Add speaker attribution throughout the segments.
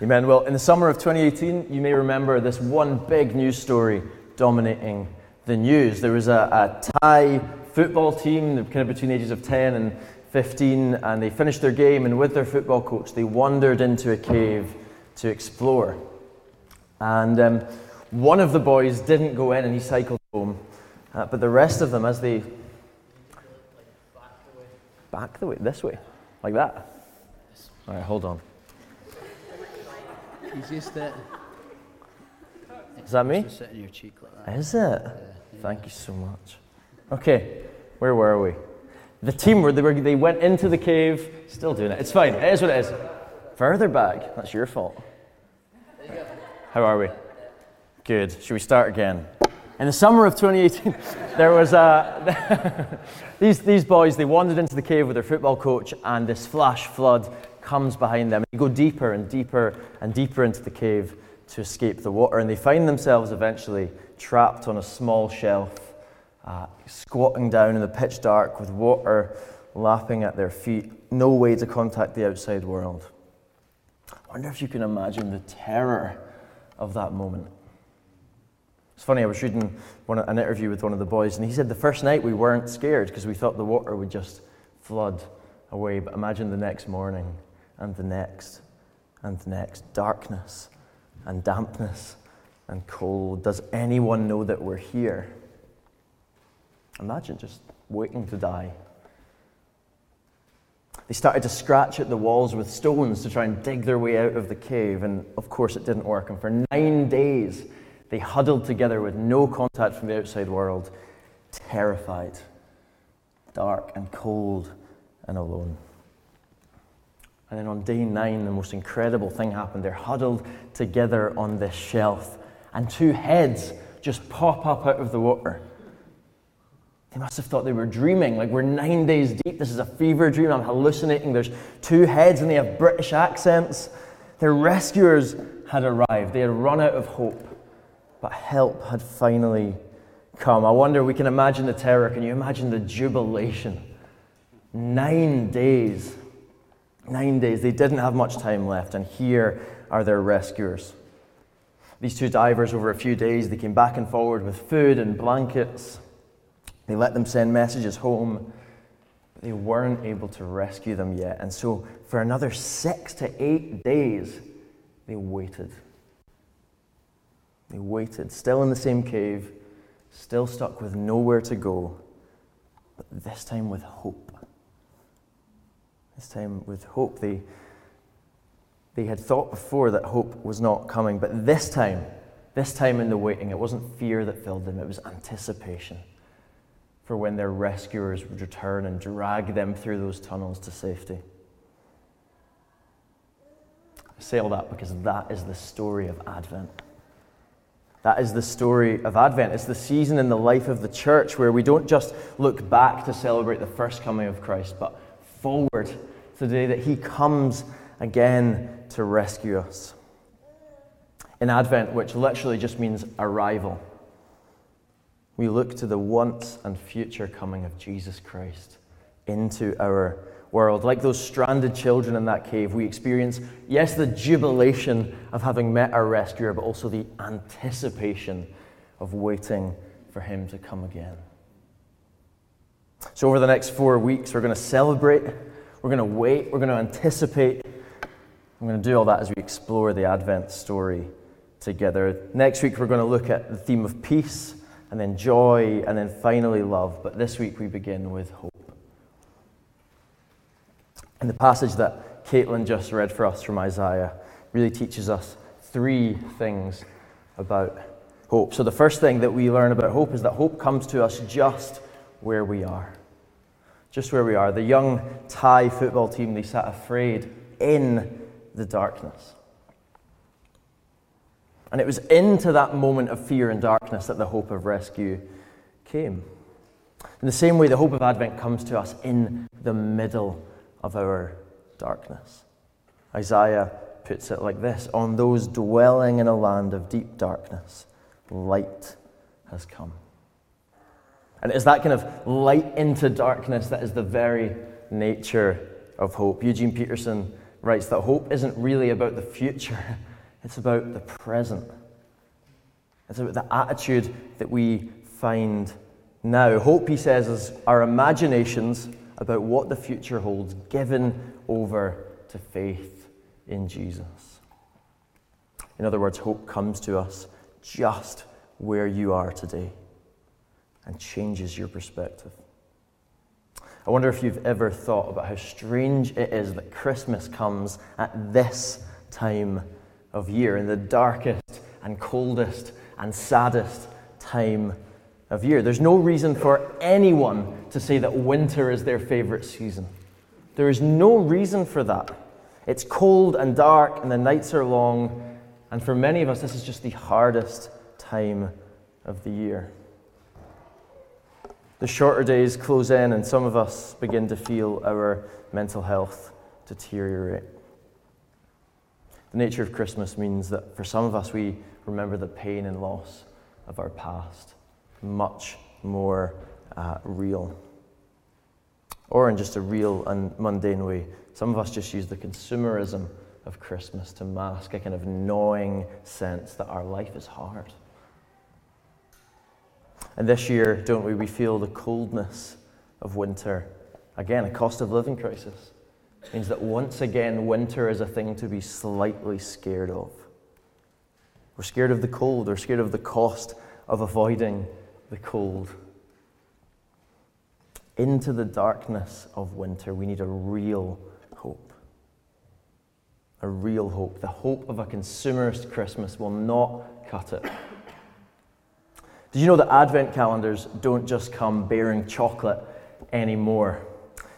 Speaker 1: Amen. Well, in the summer of 2018, you may remember this one big news story dominating the news. There was a, a Thai football team, kind of between the ages of 10 and 15, and they finished their game, and with their football coach, they wandered into a cave to explore. And um, one of the boys didn't go in, and he cycled home. Uh, but the rest of them, as they back the way, Back the way? this way, like that. All right, hold on.
Speaker 2: He's just that.
Speaker 1: Is that me?
Speaker 2: Just sitting your cheek like that.
Speaker 1: Is it? Thank you so much. Okay, where were we? The team were they, were they went into the cave, still doing it. It's fine. It is what it is. Further back. That's your fault. How are we? Good. Should we start again? In the summer of 2018, there was a, these, these boys, they wandered into the cave with their football coach, and this flash flood comes behind them. They go deeper and deeper and deeper into the cave to escape the water, and they find themselves eventually trapped on a small shelf, uh, squatting down in the pitch dark with water lapping at their feet, no way to contact the outside world. I wonder if you can imagine the terror of that moment. It's funny, I was reading one, an interview with one of the boys, and he said the first night we weren't scared because we thought the water would just flood away. But imagine the next morning, and the next, and the next darkness, and dampness, and cold. Does anyone know that we're here? Imagine just waiting to die. They started to scratch at the walls with stones to try and dig their way out of the cave, and of course it didn't work. And for nine days, they huddled together with no contact from the outside world, terrified, dark and cold and alone. And then on day nine, the most incredible thing happened. They're huddled together on this shelf, and two heads just pop up out of the water. They must have thought they were dreaming, like we're nine days deep. This is a fever dream. I'm hallucinating. There's two heads, and they have British accents. Their rescuers had arrived. They had run out of hope but help had finally come. I wonder, we can imagine the terror. Can you imagine the jubilation? Nine days. Nine days. They didn't have much time left, and here are their rescuers. These two divers, over a few days, they came back and forward with food and blankets. They let them send messages home, but they weren't able to rescue them yet. And so, for another six to eight days, they waited. They waited, still in the same cave, still stuck with nowhere to go, but this time with hope. This time with hope. They, they had thought before that hope was not coming, but this time, this time in the waiting, it wasn't fear that filled them, it was anticipation for when their rescuers would return and drag them through those tunnels to safety. I say all that because that is the story of Advent. That is the story of Advent. It's the season in the life of the church where we don't just look back to celebrate the first coming of Christ, but forward to the day that He comes again to rescue us. In Advent, which literally just means arrival, we look to the once and future coming of Jesus Christ into our world. Like those stranded children in that cave, we experience, yes, the jubilation of having met our rescuer, but also the anticipation of waiting for him to come again. So, over the next four weeks, we're going to celebrate, we're going to wait, we're going to anticipate. I'm going to do all that as we explore the Advent story together. Next week, we're going to look at the theme of peace, and then joy, and then finally love. But this week, we begin with hope. And the passage that Caitlin just read for us from Isaiah really teaches us three things about hope. So, the first thing that we learn about hope is that hope comes to us just where we are. Just where we are. The young Thai football team, they sat afraid in the darkness. And it was into that moment of fear and darkness that the hope of rescue came. In the same way, the hope of Advent comes to us in the middle of our darkness. Isaiah puts it like this On those dwelling in a land of deep darkness, light has come. And it is that kind of light into darkness that is the very nature of hope. Eugene Peterson writes that hope isn't really about the future, it's about the present. It's about the attitude that we find now. Hope, he says, is our imaginations about what the future holds, given over to faith in Jesus. In other words, hope comes to us just where you are today and changes your perspective. I wonder if you've ever thought about how strange it is that Christmas comes at this time of year, in the darkest and coldest and saddest time of year. There's no reason for anyone to say that winter is their favorite season. There is no reason for that. It's cold and dark, and the nights are long, and for many of us, this is just the hardest time of the year. The shorter days close in, and some of us begin to feel our mental health deteriorate. The nature of Christmas means that for some of us, we remember the pain and loss of our past much more uh, real. Or in just a real and mundane way, some of us just use the consumerism of Christmas to mask a kind of gnawing sense that our life is hard. And this year, don't we, we feel the coldness of winter. Again, a cost of living crisis. Means that once again, winter is a thing to be slightly scared of. We're scared of the cold, we're scared of the cost of avoiding the cold. Into the darkness of winter, we need a real hope. A real hope. The hope of a consumerist Christmas will not cut it. Did you know that advent calendars don't just come bearing chocolate anymore?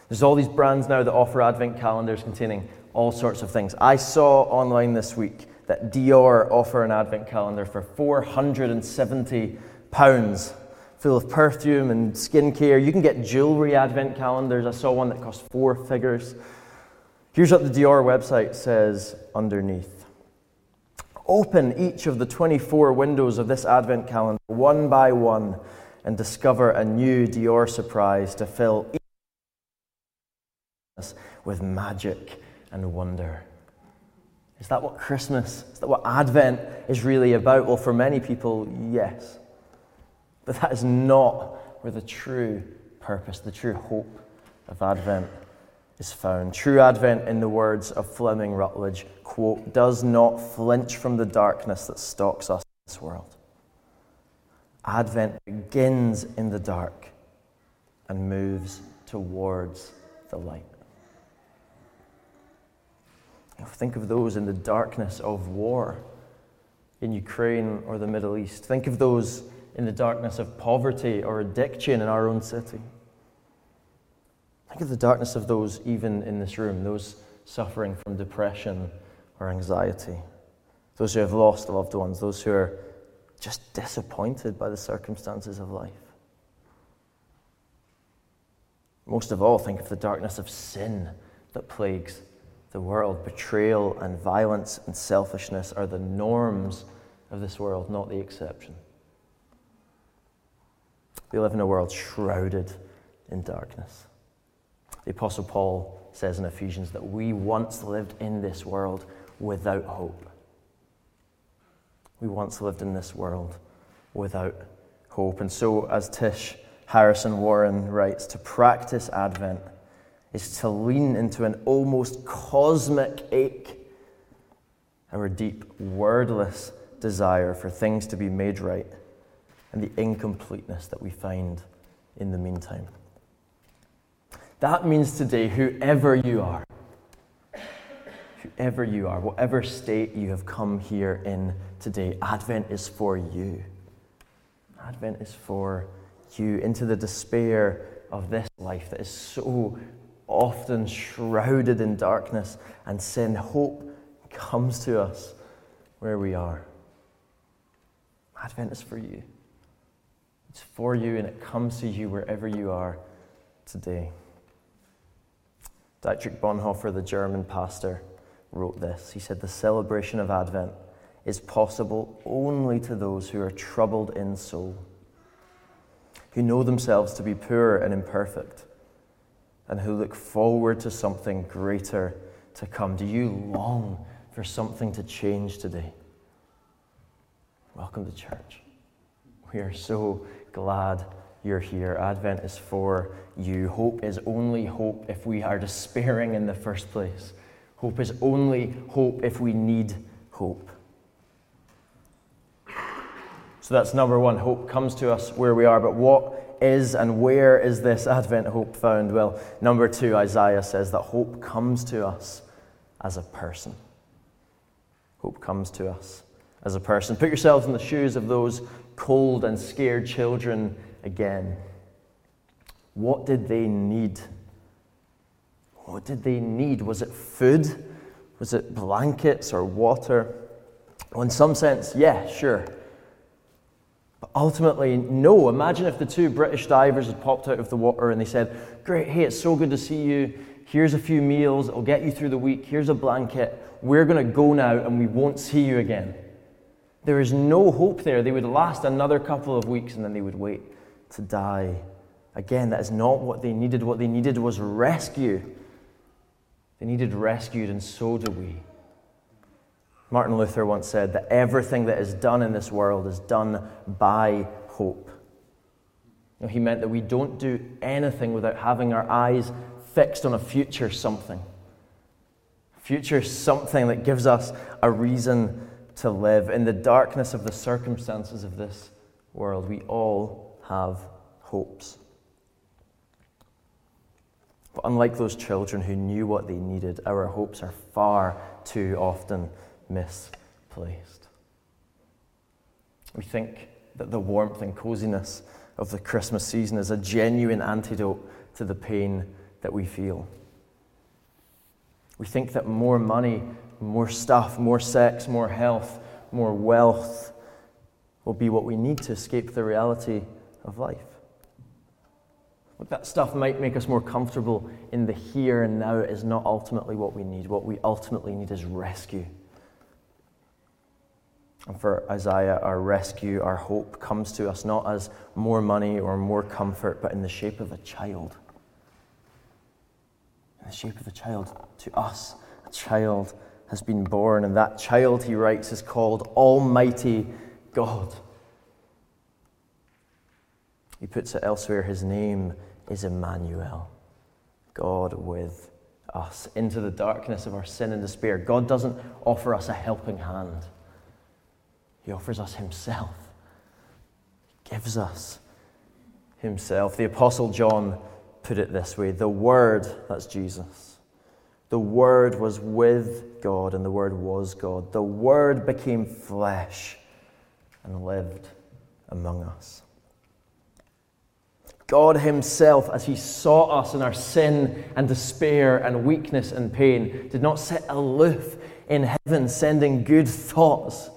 Speaker 1: There's all these brands now that offer advent calendars containing all sorts of things. I saw online this week that Dior offer an advent calendar for 470 pounds full of perfume and skincare. You can get jewelry advent calendars. I saw one that cost four figures. Here's what the Dior website says underneath. Open each of the 24 windows of this Advent calendar one by one and discover a new Dior surprise to fill each with magic and wonder. Is that what Christmas, is that what Advent is really about? Well, for many people, yes. But that is not where the true purpose, the true hope of Advent is found. True Advent, in the words of Fleming Rutledge, quote, does not flinch from the darkness that stalks us in this world. Advent begins in the dark and moves towards the light. Think of those in the darkness of war in Ukraine or the Middle East. Think of those in the darkness of poverty or addiction in our own city. Think of the darkness of those even in this room, those suffering from depression or anxiety, those who have lost loved ones, those who are just disappointed by the circumstances of life. Most of all, think of the darkness of sin that plagues the world. Betrayal and violence and selfishness are the norms of this world, not the exception. We live in a world shrouded in darkness. The Apostle Paul says in Ephesians that we once lived in this world without hope. We once lived in this world without hope. And so, as Tish Harrison Warren writes, to practice Advent is to lean into an almost cosmic ache, our deep, wordless desire for things to be made right, and the incompleteness that we find in the meantime. That means today, whoever you are, whoever you are, whatever state you have come here in today, Advent is for you. Advent is for you into the despair of this life that is so often shrouded in darkness and sin. Hope comes to us where we are. Advent is for you. It's for you and it comes to you wherever you are today. Dietrich Bonhoeffer, the German pastor, wrote this. He said, The celebration of Advent is possible only to those who are troubled in soul, who know themselves to be poor and imperfect, and who look forward to something greater to come? Do you long for something to change today? Welcome to church. We are so glad you're here. Advent is for you. Hope is only hope if we are despairing in the first place. Hope is only hope if we need hope. So that's number one. Hope comes to us where we are. But what is and where is this Advent hope found? Well, number two, Isaiah says that hope comes to us as a person. Hope comes to us as a person. Put yourselves in the shoes of those cold and scared children again. What did they need? What did they need? Was it food? Was it blankets or water? Well, in some sense, yeah, sure. But ultimately, no. Imagine if the two British divers had popped out of the water and they said, Great, hey, it's so good to see you. Here's a few meals, it'll get you through the week. Here's a blanket. We're going to go now and we won't see you again. There is no hope there. They would last another couple of weeks and then they would wait to die. Again, that is not what they needed. What they needed was rescue. They needed rescued, and so do we. Martin Luther once said that everything that is done in this world is done by hope. He meant that we don't do anything without having our eyes fixed on a future something. Future something that gives us a reason to live. In the darkness of the circumstances of this world, we all have hopes. But unlike those children who knew what they needed, our hopes are far too often misplaced. We think that the warmth and coziness of the Christmas season is a genuine antidote to the pain that we feel. We think that more money, more stuff, more sex, more health, more wealth will be what we need to escape the reality of life. Look, that stuff might make us more comfortable in the here and now. Is not ultimately what we need. What we ultimately need is rescue. And for Isaiah, our rescue, our hope comes to us not as more money or more comfort, but in the shape of a child. In the shape of a child. To us, a child has been born, and that child, he writes, is called Almighty God. He puts it elsewhere, his name is Emmanuel, God with us. Into the darkness of our sin and despair, God doesn't offer us a helping hand. He offers us Himself. He gives us Himself. The Apostle John put it this way the Word, that's Jesus, the Word was with God, and the Word was God. The Word became flesh and lived among us. God Himself, as He saw us in our sin and despair and weakness and pain, did not sit aloof in heaven sending good thoughts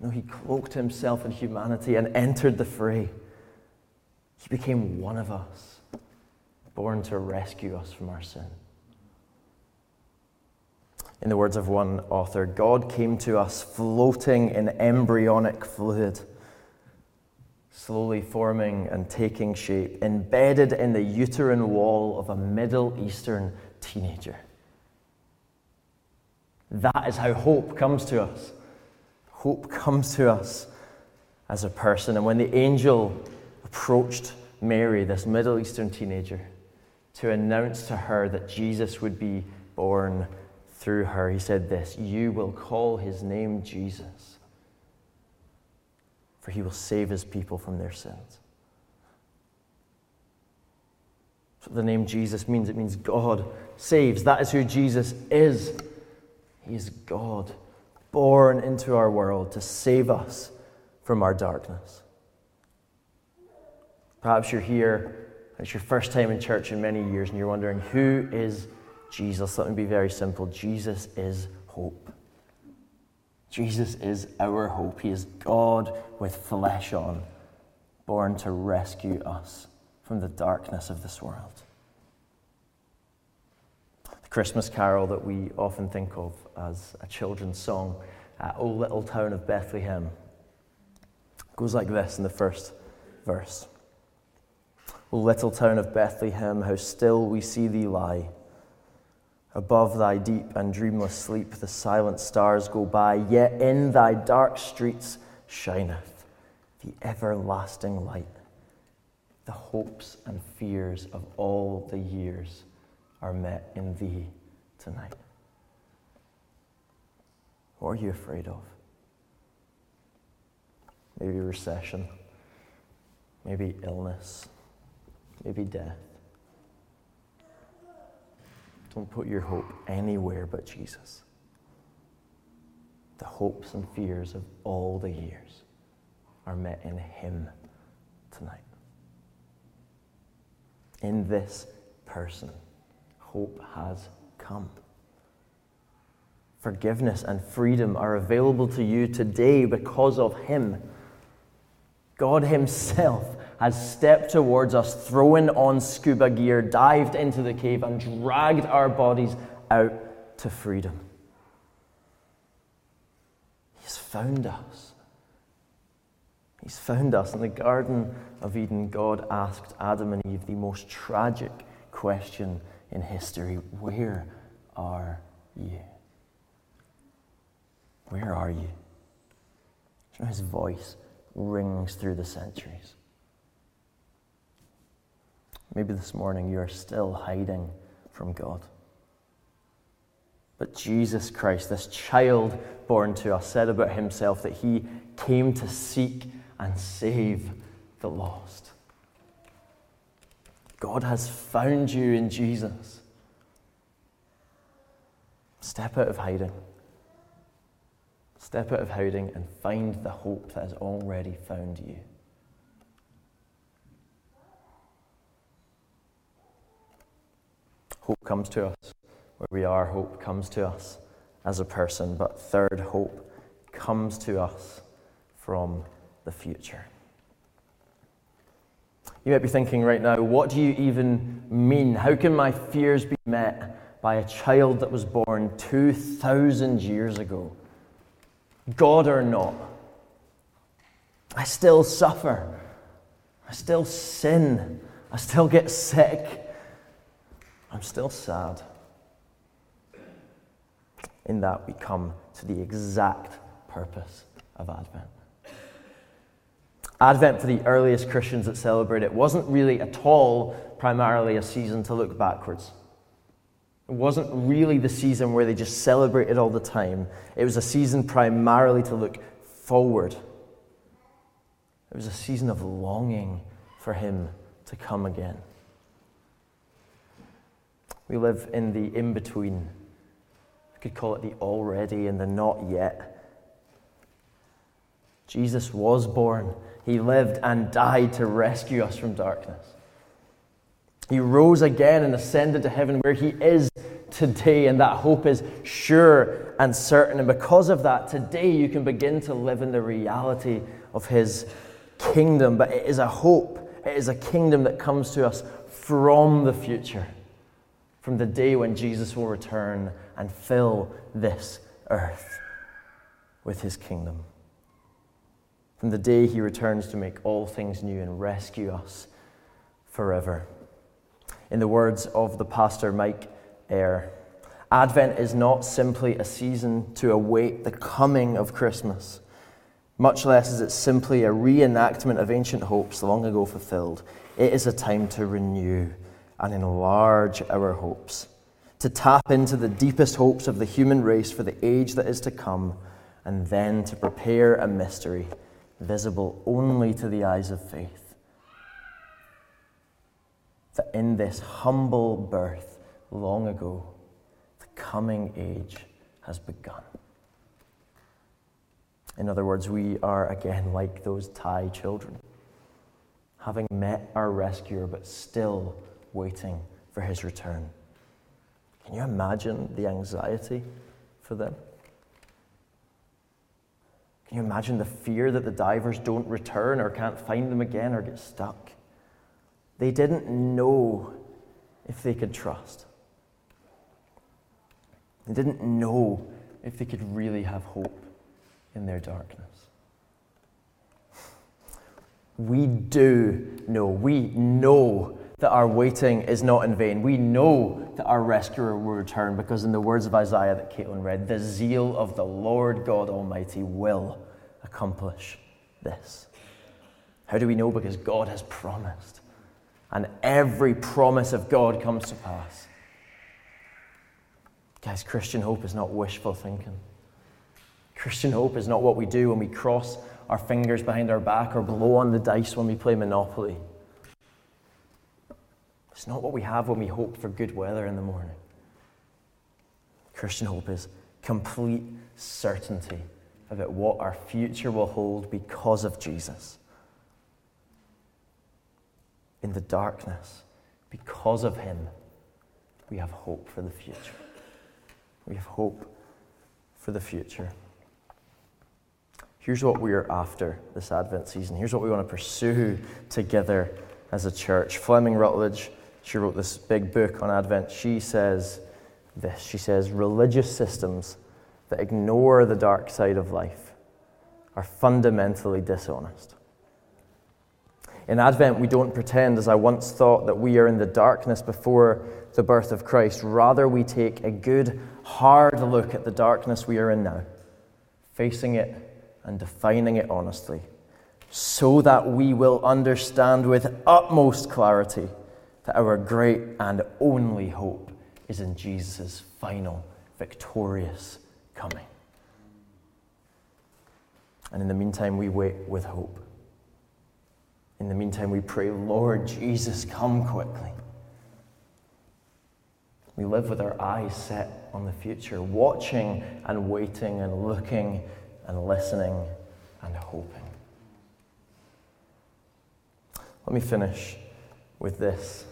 Speaker 1: no, he cloaked himself in humanity and entered the fray. He became one of us, born to rescue us from our sin. In the words of one author, God came to us floating in embryonic fluid, slowly forming and taking shape, embedded in the uterine wall of a Middle Eastern teenager. That is how hope comes to us hope comes to us as a person. And when the angel approached Mary, this Middle Eastern teenager, to announce to her that Jesus would be born through her, he said this You will call his name Jesus, for he will save his people from their sins. So the name Jesus means. It means God saves. That is who Jesus is. He is God born into our world to save us from our darkness. Perhaps you're here, it's your first time in church in many years, and you're wondering, who is Jesus? Let me be very simple Jesus is hope. Jesus is our hope. He is God with flesh on, born to rescue us from the darkness of this world. The Christmas carol that we often think of as a children's song, uh, O Little Town of Bethlehem, goes like this in the first verse. O little town of Bethlehem, how still we see thee lie, Above thy deep and dreamless sleep, the silent stars go by, yet in thy dark streets shineth the everlasting light. The hopes and fears of all the years are met in thee tonight. What are you afraid of? Maybe recession, maybe illness, maybe death. Don't put your hope anywhere but Jesus. The hopes and fears of all the years are met in Him tonight. In this person, hope has come. Forgiveness and freedom are available to you today because of Him. God Himself has stepped towards us, thrown on scuba gear, dived into the cave, and dragged our bodies out to freedom. He's found us. He's found us. In the Garden of Eden, God asked Adam and Eve the most tragic question in history Where are you? Where are you? his voice rings through the centuries. Maybe this morning you are still hiding from God. But Jesus Christ, this child born to us, said about himself that he came to seek and save the lost. God has found you in Jesus. Step out of hiding. Step out of hiding and find the hope that has already found you. Hope comes to us where we are, hope comes to us as a person, but third, hope comes to us from the future. You might be thinking right now, what do you even mean? How can my fears be met by a child that was born 2,000 years ago? God or not? I still suffer. I still sin. I still get sick. I'm still sad. In that, we come to the exact purpose of Advent. Advent, for the earliest Christians that celebrate it, wasn't really at all primarily a season to look backwards. It wasn't really the season where they just celebrated all the time. It was a season primarily to look forward. It was a season of longing for Him to come again. We live in the in between. We could call it the already and the not yet. Jesus was born, He lived and died to rescue us from darkness. He rose again and ascended to heaven where He is today, and that hope is sure and certain. And because of that, today you can begin to live in the reality of His kingdom. But it is a hope, it is a kingdom that comes to us from the future from the day when Jesus will return and fill this earth with his kingdom. From the day he returns to make all things new and rescue us forever. In the words of the pastor Mike Eyre, Advent is not simply a season to await the coming of Christmas, much less is it simply a reenactment of ancient hopes long ago fulfilled. It is a time to renew and enlarge our hopes, to tap into the deepest hopes of the human race for the age that is to come, and then to prepare a mystery visible only to the eyes of faith. That in this humble birth long ago, the coming age has begun. In other words, we are again like those Thai children, having met our rescuer, but still waiting for his return. Can you imagine the anxiety for them? Can you imagine the fear that the divers don't return or can't find them again or get stuck? They didn't know if they could trust. They didn't know if they could really have hope in their darkness. We do know, we know that our waiting is not in vain. We know that our rescuer will return because, in the words of Isaiah that Caitlin read, the zeal of the Lord God Almighty will accomplish this. How do we know? Because God has promised. And every promise of God comes to pass. Guys, Christian hope is not wishful thinking. Christian hope is not what we do when we cross our fingers behind our back or blow on the dice when we play Monopoly. It's not what we have when we hope for good weather in the morning. Christian hope is complete certainty about what our future will hold because of Jesus. In the darkness, because of Him, we have hope for the future. We have hope for the future. Here's what we're after this Advent season. Here's what we want to pursue together as a church. Fleming Rutledge, she wrote this big book on Advent. She says this She says, religious systems that ignore the dark side of life are fundamentally dishonest. In Advent, we don't pretend, as I once thought, that we are in the darkness before the birth of Christ. Rather, we take a good, hard look at the darkness we are in now, facing it and defining it honestly, so that we will understand with utmost clarity that our great and only hope is in Jesus' final, victorious coming. And in the meantime, we wait with hope. In the meantime, we pray, Lord Jesus, come quickly. We live with our eyes set on the future, watching and waiting and looking and listening and hoping. Let me finish with this.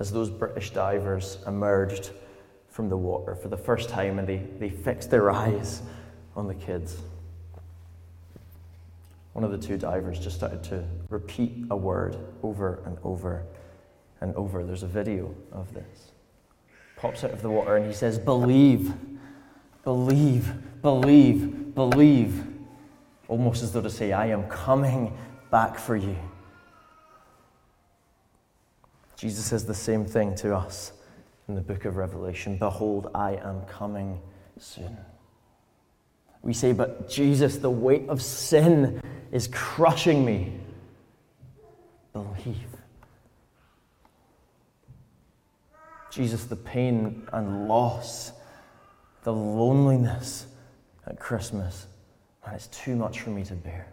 Speaker 1: As those British divers emerged from the water for the first time and they, they fixed their eyes on the kids, one of the two divers just started to repeat a word over and over and over. There's a video of this. Pops out of the water and he says, Believe, believe, believe, believe, almost as though to say, I am coming back for you. Jesus says the same thing to us in the book of Revelation Behold, I am coming soon. We say, But Jesus, the weight of sin is crushing me. Believe. Jesus, the pain and loss, the loneliness, at Christmas, and it's too much for me to bear.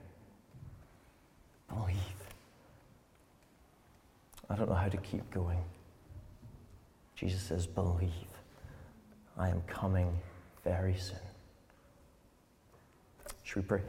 Speaker 1: Believe. I don't know how to keep going. Jesus says, Believe. I am coming very soon. Should we pray?